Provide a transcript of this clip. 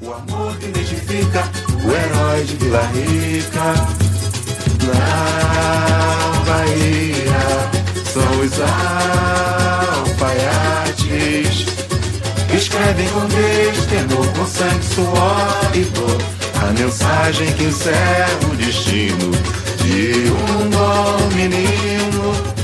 O amor que identifica o herói de Vila Rica. Na Bahia são os alfaiates. Escrevem com destemor, com sangue, suor e dor. A mensagem que encerra o destino de um bom menino.